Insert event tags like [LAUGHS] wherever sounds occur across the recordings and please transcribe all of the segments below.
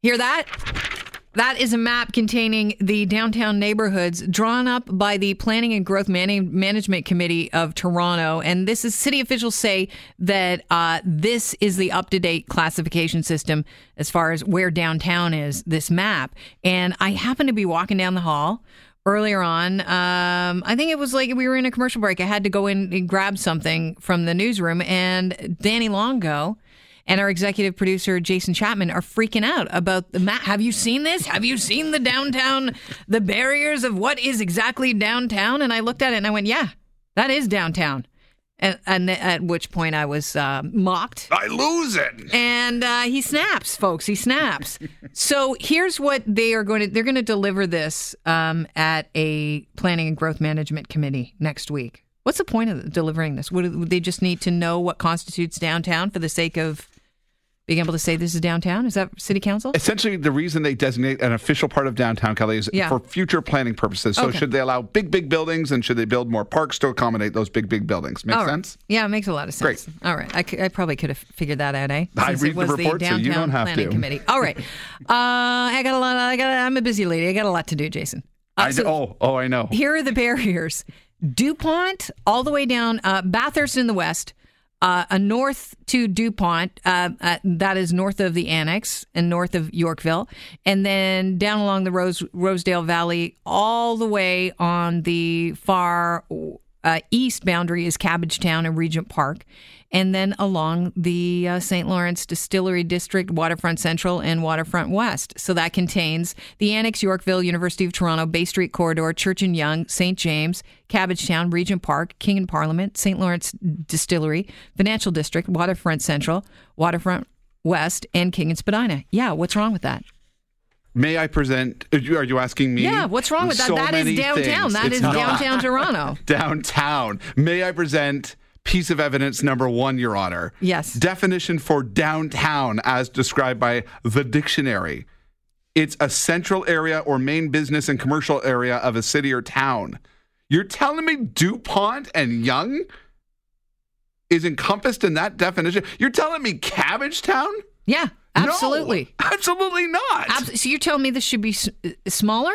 Hear that? That is a map containing the downtown neighborhoods drawn up by the Planning and Growth Man- Management Committee of Toronto. And this is city officials say that uh, this is the up to date classification system as far as where downtown is, this map. And I happened to be walking down the hall earlier on. Um, I think it was like we were in a commercial break. I had to go in and grab something from the newsroom, and Danny Longo and our executive producer Jason Chapman are freaking out about the map. Have you seen this? Have you seen the downtown, the barriers of what is exactly downtown? And I looked at it and I went, yeah, that is downtown. And, and at which point I was uh, mocked. I lose it. And uh, he snaps, folks. He snaps. [LAUGHS] so here's what they are going to. They're going to deliver this um, at a planning and growth management committee next week. What's the point of delivering this? Would they just need to know what constitutes downtown for the sake of being able to say this is downtown? Is that city council? Essentially, the reason they designate an official part of downtown, Kelly, is Yeah. for future planning purposes. So, Okay. should they allow big, big buildings and should they build more parks to accommodate those big, big buildings? Make All right. sense? Yeah, it makes a lot of sense. Great. All right. I, c- I probably could have figured that out, eh? I read it the was reports, so you don't have planning to. committee. All right. [LAUGHS] Uh, I got a lot. I got. I'm a busy lady. I got a lot to do, Jason. Uh, I so oh, oh, I know. Here are the barriers: Dupont, all the way down uh, Bathurst in the west, uh, a north to Dupont, uh, uh, that is north of the annex and north of Yorkville, and then down along the Rose Rosedale Valley, all the way on the far uh, east boundary is Cabbagetown and Regent Park. And then along the uh, St. Lawrence Distillery District, Waterfront Central, and Waterfront West. So that contains the Annex, Yorkville, University of Toronto, Bay Street Corridor, Church and Yonge, St. James, Cabbagetown, Regent Park, King and Parliament, St. Lawrence Distillery, Financial District, Waterfront Central, Waterfront West, and King and Spadina. Yeah, what's wrong with that? May I present? Are you, asking me? Yeah, what's wrong with that? So That is downtown. things. That It's is downtown [LAUGHS] Toronto. downtown. May I present piece of evidence number one, Your Honor? Yes. Definition for downtown as described by the dictionary. It's a central area or main business and commercial area of a city or town. You're telling me Dupont and Yonge is encompassed in that definition? You're telling me Cabbagetown? Yeah, No, absolutely. absolutely not. Abs- so you're telling me this should be s- uh, smaller?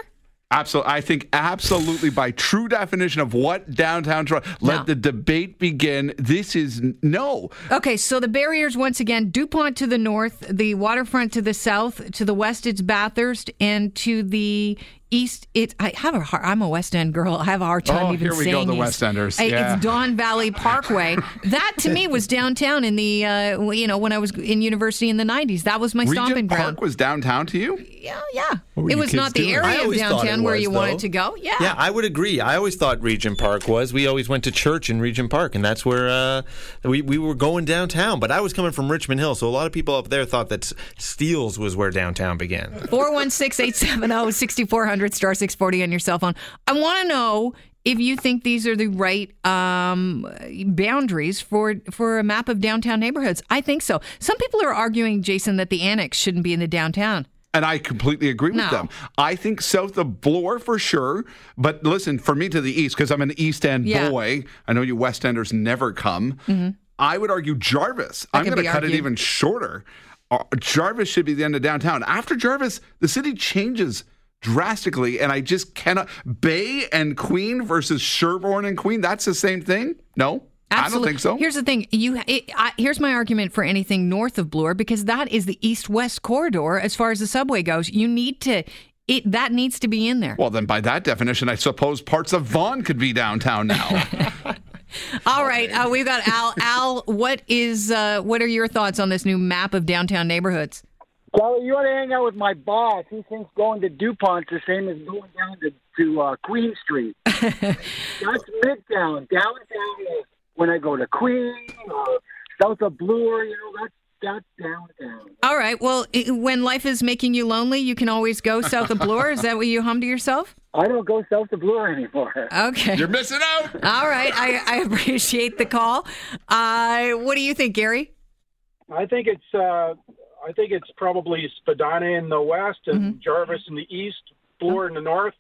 Absolutely. I think absolutely by true definition of what downtown Toronto, let No. the debate begin. This is no. Okay, so the barriers once again: Dupont to the north, the waterfront to the south, to the west it's Bathurst, and to the east it's. I have a hard. I'm a West End girl. I have a hard time Oh, even here we go, the. West Enders. I- Yeah. It's Don Valley Parkway. [LAUGHS] that to me was downtown in the uh, you know when I was in university in the '90s. That was my stomping ground. Park was downtown to you? yeah, yeah. It was not the doing? area of always thought it downtown where you though. wanted to go. Yeah. Yeah, I would agree. I always thought Regent Park was. We always went to church in Regent Park, and that's where uh, we we were going downtown. But I was coming from Richmond Hill, so a lot of people up there thought that Steeles was where downtown began. 416 870 6400 star 640 on your cell phone. I want to know if you think these are the right um, boundaries for for a map of downtown neighborhoods. I think so. Some people are arguing, Jason, that the annex shouldn't be in the downtown. And I completely agree with No. them. I think south of Bloor for sure. But listen, for me to the east, because I'm an East End Yeah. Mm-hmm. boy, I know you West Enders never come. I would argue Jarvis. I'm going to cut it even shorter. Uh, Jarvis should be the end of downtown. After Jarvis, the city changes drastically, and I just cannot. Bay and Queen versus Sherbourne and Queen, that's the same thing? No? I don't think so. Here's the thing. You it, I, here's my argument for anything north of Bloor because that is the east-west corridor as far as the subway goes. You need to it that needs to be in there. well, then by that definition, I suppose parts of Vaughan could be downtown now. [LAUGHS] All right, uh, we've got Al. Al, what is uh, what are your thoughts on this new map of downtown neighborhoods? Kelly, you want to hang out with my boss. He thinks going to Dupont's the same as going down to, to uh, Queen Street. [LAUGHS] That's Midtown. Downtown is when I go to Queen or south of Bloor, you know, that's, that's downtown. All right. Well, when life is making you lonely, you can always go south of Bloor. Is that what you hum to yourself? [LAUGHS] I don't go south of Bloor anymore. Okay. You're missing out. All right. I, I appreciate the call. Uh, what do you think, Gary? I think it's uh, I think it's probably Spadina in the west and Jarvis in the east, Bloor in the north,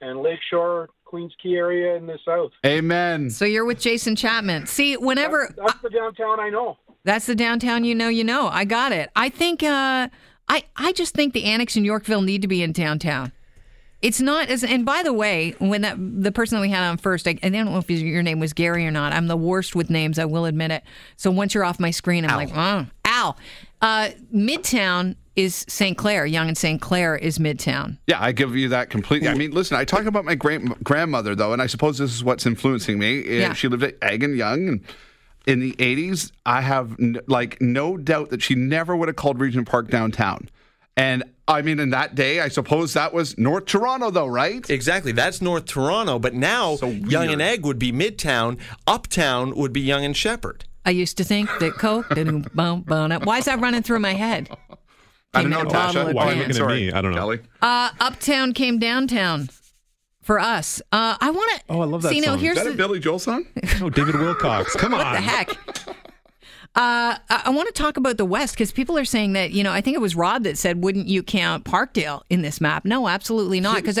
and Lakeshore, Queens Quay area in the south. Amen. So you're with Jason Chapman. See, whenever That's the downtown I know. That's the downtown you know you know. I got it. I think uh I, I just think the Annex in Yorkville need to be in downtown. It's not as, and by the way, when that the person that we had on first, I, I don't know if your name was Gary or not. I'm the worst with names, I will admit it. So once you're off my screen, I'm like, oh, Al. Uh, Midtown is St. Clair. Yonge and St. Clair is Midtown. Yeah, I give you that completely. I mm. mean, listen, I talk about my great grandmother though, and I suppose this is what's influencing me. Yeah. She lived at Egg and Yonge, and in the '80s, I have n- like no doubt that she never would have called Regent Park downtown. And I mean, in that day, I suppose that was North Toronto, though, right? Exactly. That's North Toronto, but now So Yonge and. Egg would be Midtown. Uptown would be Yonge and Sheppard. I used to think that Coke. [LAUGHS] didn't bum, bum, up. Why is that running through my head? I don't know, Tasha. Why are you Damn. looking at me? I don't know. Kelly. Uh, Uptown came downtown for us. Uh, I want to. Oh, I love that See, now song. here's Is that the, a Billy Joel song? Oh, David Wilcox. [LAUGHS] Come on. what the heck. Uh, I, I want to talk about the West because people are saying that, you know, I think it was Rod that said, wouldn't you count Parkdale in this map? No, absolutely not. Because,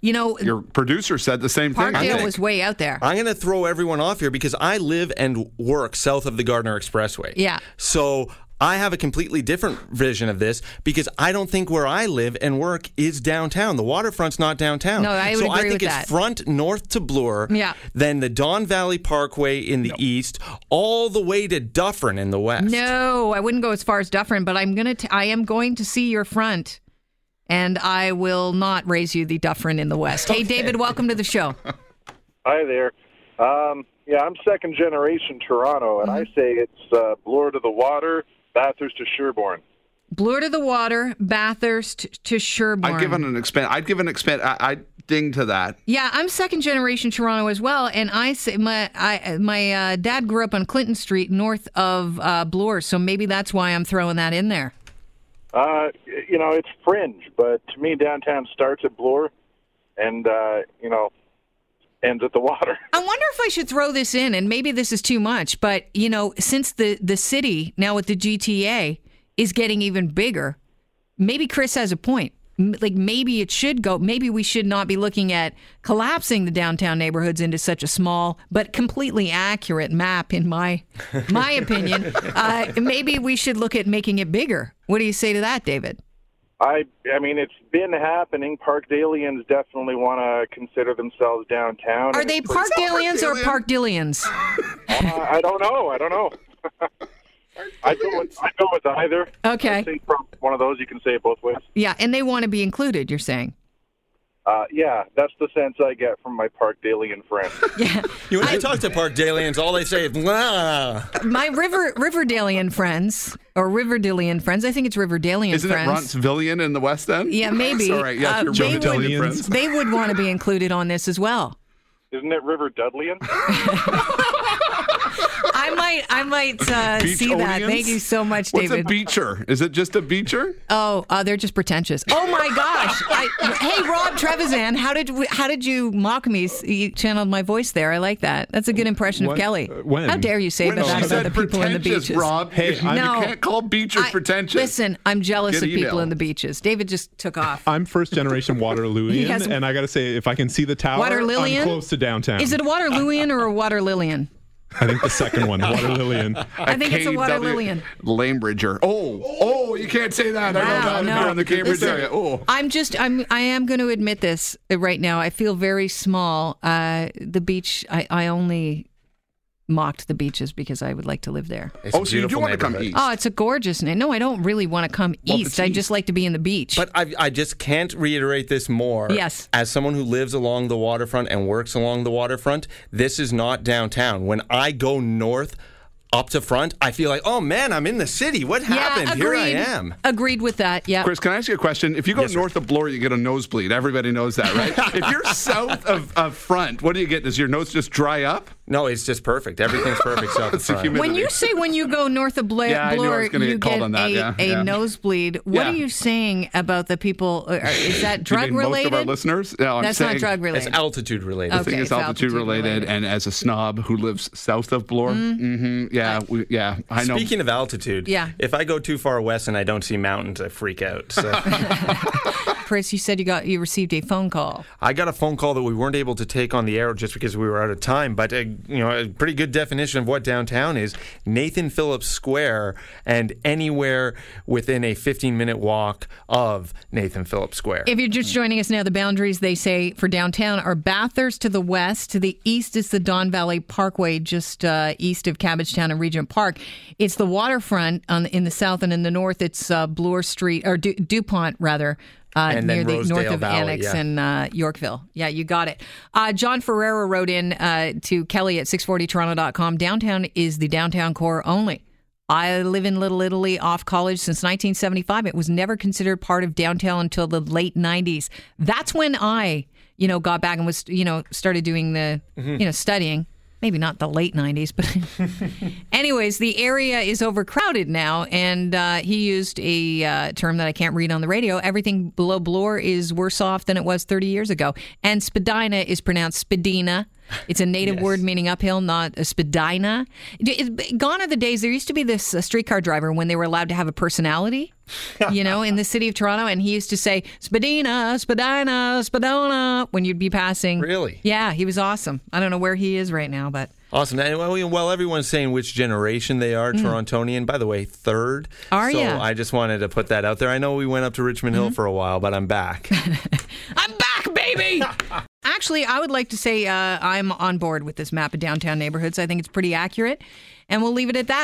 you know, Your producer said the same thing. Parkdale gonna- was way out there. I'm going to throw everyone off here because I live and work south of the Gardiner Expressway. Yeah. So I have a completely different vision of this because I don't think where I live and work is downtown. The waterfront's not downtown. No, I would so I think with it's that. front north to Bloor, Yeah. then the Don Valley Parkway in the east, all the way to Dufferin in the west. No, I wouldn't go as far as Dufferin, but I'm gonna. T- I am going to see your front, and I will not raise you the Dufferin in the West. Hey, David, welcome to the show. [LAUGHS] Hi there. Um, yeah, I'm second generation Toronto, and I say it's uh, Bloor to the water, Bathurst to Sherbourne. Bloor to the water, Bathurst to Sherbourne. I'd give it an expand. I'd give an expand. I, I'd ding to that. Yeah, I'm second generation Toronto as well, and I say my I my uh, dad grew up on Clinton Street, north of uh, Bloor, so maybe that's why I'm throwing that in there. Uh, you know, it's fringe, but to me, downtown starts at Bloor, and uh, you know, ends at the water. I wonder if I should throw this in, and maybe this is too much, but you know, since the the city now with the GTA is getting even bigger, maybe Chris has a point. Like maybe it should go. Maybe we should not be looking at collapsing the downtown neighborhoods into such a small but completely accurate map, in my my opinion. [LAUGHS] Uh, maybe we should look at making it bigger. What do you say to that, David? I, I mean, it's been happening. Parkdalians definitely want to consider themselves downtown. Are they it's pretty- Parkdalians or Parkdalian? Parkdillians? [LAUGHS] Uh, I don't know. I don't know. [LAUGHS] I go with I go with either. Okay. I think from one of those you can say it both ways. Yeah, and they want to be included. You're saying? Uh, yeah, that's the sense I get from my Park Parkdalian friends. [LAUGHS] Yeah. You when I talk to Park Parkdalians, all they say is, "Blah." my river Riverdalian friends or Riverdalian friends. I think it's Riverdalian Isn't friends. it Rontsvillian in the West End? Yeah, maybe. Sorry, yes, Uh, they would- friends. They would want to be included on this as well. Isn't it River Dudleyan? [LAUGHS] I might, I might uh, see that. Thank you so much, What's David. a beacher? Is it just a beacher? oh, uh, they're just pretentious. Oh my gosh! I, hey, Rob Trevisan, how did we, how did you mock me? You channeled my voice there. I like that. That's a good impression of Kelly. uh, when? How dare you say When that about the people in the pretentious, beaches? Rob. Hey, you, I'm- No. you can't call beachers I- pretentious. Listen, I'm jealous Get of people email. in the beaches. David just took off. I'm first generation Waterlooian, has- and I got to say, if I can see the tower, Waterlillian? I'm close to downtown. Is it a Waterlooian or a Waterlillian? I think the second one, Water Lillian. I think it's a Water Lillian. Lamebridger. Oh, oh, you can't say that. I know Wow, that if no. you're on the Cambridge Listen, area. Oh. I'm just I'm I am going to admit this right now. I feel very small. Uh, the beach. I I only mocked the beaches because I would like to live there. It's Oh, so you do want to come east? Oh, it's a gorgeous name. No, I don't really want to come Well, east. I east. just like to be in the beach. But I, I just can't reiterate this more. Yes. As someone who lives along the waterfront and works along the waterfront, this is not downtown. When I go north up to front, I feel like, oh man, I'm in the city. What happened? yeah, Here I am. Agreed with that. Yeah. Chris, can I ask you a question? If you go Yes, sir. north of Bloor, you get a nosebleed. Everybody knows that, right? [LAUGHS] if you're south of, of front, what do you get? Does your nose just dry up? No, it's just perfect. Everything's perfect south [LAUGHS] of It's the front. humidity. When you say when you go north of Bla- Yeah, I knew I Bloor, you get get on that, a, yeah, a yeah. nosebleed. What Yeah. are you saying about the people? uh, Is that [LAUGHS] You drug mean related? Most of our listeners? No, I'm That's saying, not drug related. it's altitude related. I Okay, think it's it's altitude, altitude related, related. and as a snob who lives south of Bloor, mm-hmm, yeah, we, yeah, I know. Speaking of altitude, Yeah. if I go too far west and I don't see mountains, I freak out. So [LAUGHS] Chris, you said you got you received a phone call. I got a phone call that we weren't able to take on the air just because we were out of time. But uh, you know a pretty good definition of what downtown is. Nathan Phillips Square and anywhere within a 15 minute walk of Nathan Phillips Square. If you're just joining us now, the boundaries they say for downtown are Bathurst to the west. To the east is the Don Valley Parkway, just uh, east of Cabbagetown and Regent Park. It's the waterfront on, in the south, and in the north, it's uh, Bloor Street or Du- Dupont rather. Uh, And near the north of Valley, Annex yeah. and uh, Yorkville. Yeah, you got it. Uh, John Ferrera wrote in uh, to Kelly at 640toronto.com. Downtown is the downtown core only. I live in Little Italy off college since 1975. It was never considered part of downtown until the late 90s. That's when I, you know, got back and was, you know, started doing the, you know, studying. Maybe not the late 90s, but [LAUGHS] anyways, the area is overcrowded now. And uh, he used a uh, term that I can't read on the radio. Everything below Bloor is worse off than it was 30 years ago. And Spadina is pronounced Spadina. It's a native word meaning uphill, not a spadina. Gone are the days. There used to be this uh, streetcar driver when they were allowed to have a personality, you know, in the [LAUGHS] city of Toronto, and he used to say spadina, spadina, spadona when you'd be passing. Really? Yeah, he was awesome. I don't know where he is right now, but Awesome. And while- everyone's saying which generation they are, Torontonian, by the way, third. Mm. Are so ya? I just wanted to put that out there. I know we went up to Richmond Mm-hmm. Hill for a while, but I'm back. [LAUGHS] I'm back, baby. [LAUGHS] Actually, I would like to say uh, I'm on board with this map of downtown neighborhoods. I think it's pretty accurate, and we'll leave it at that.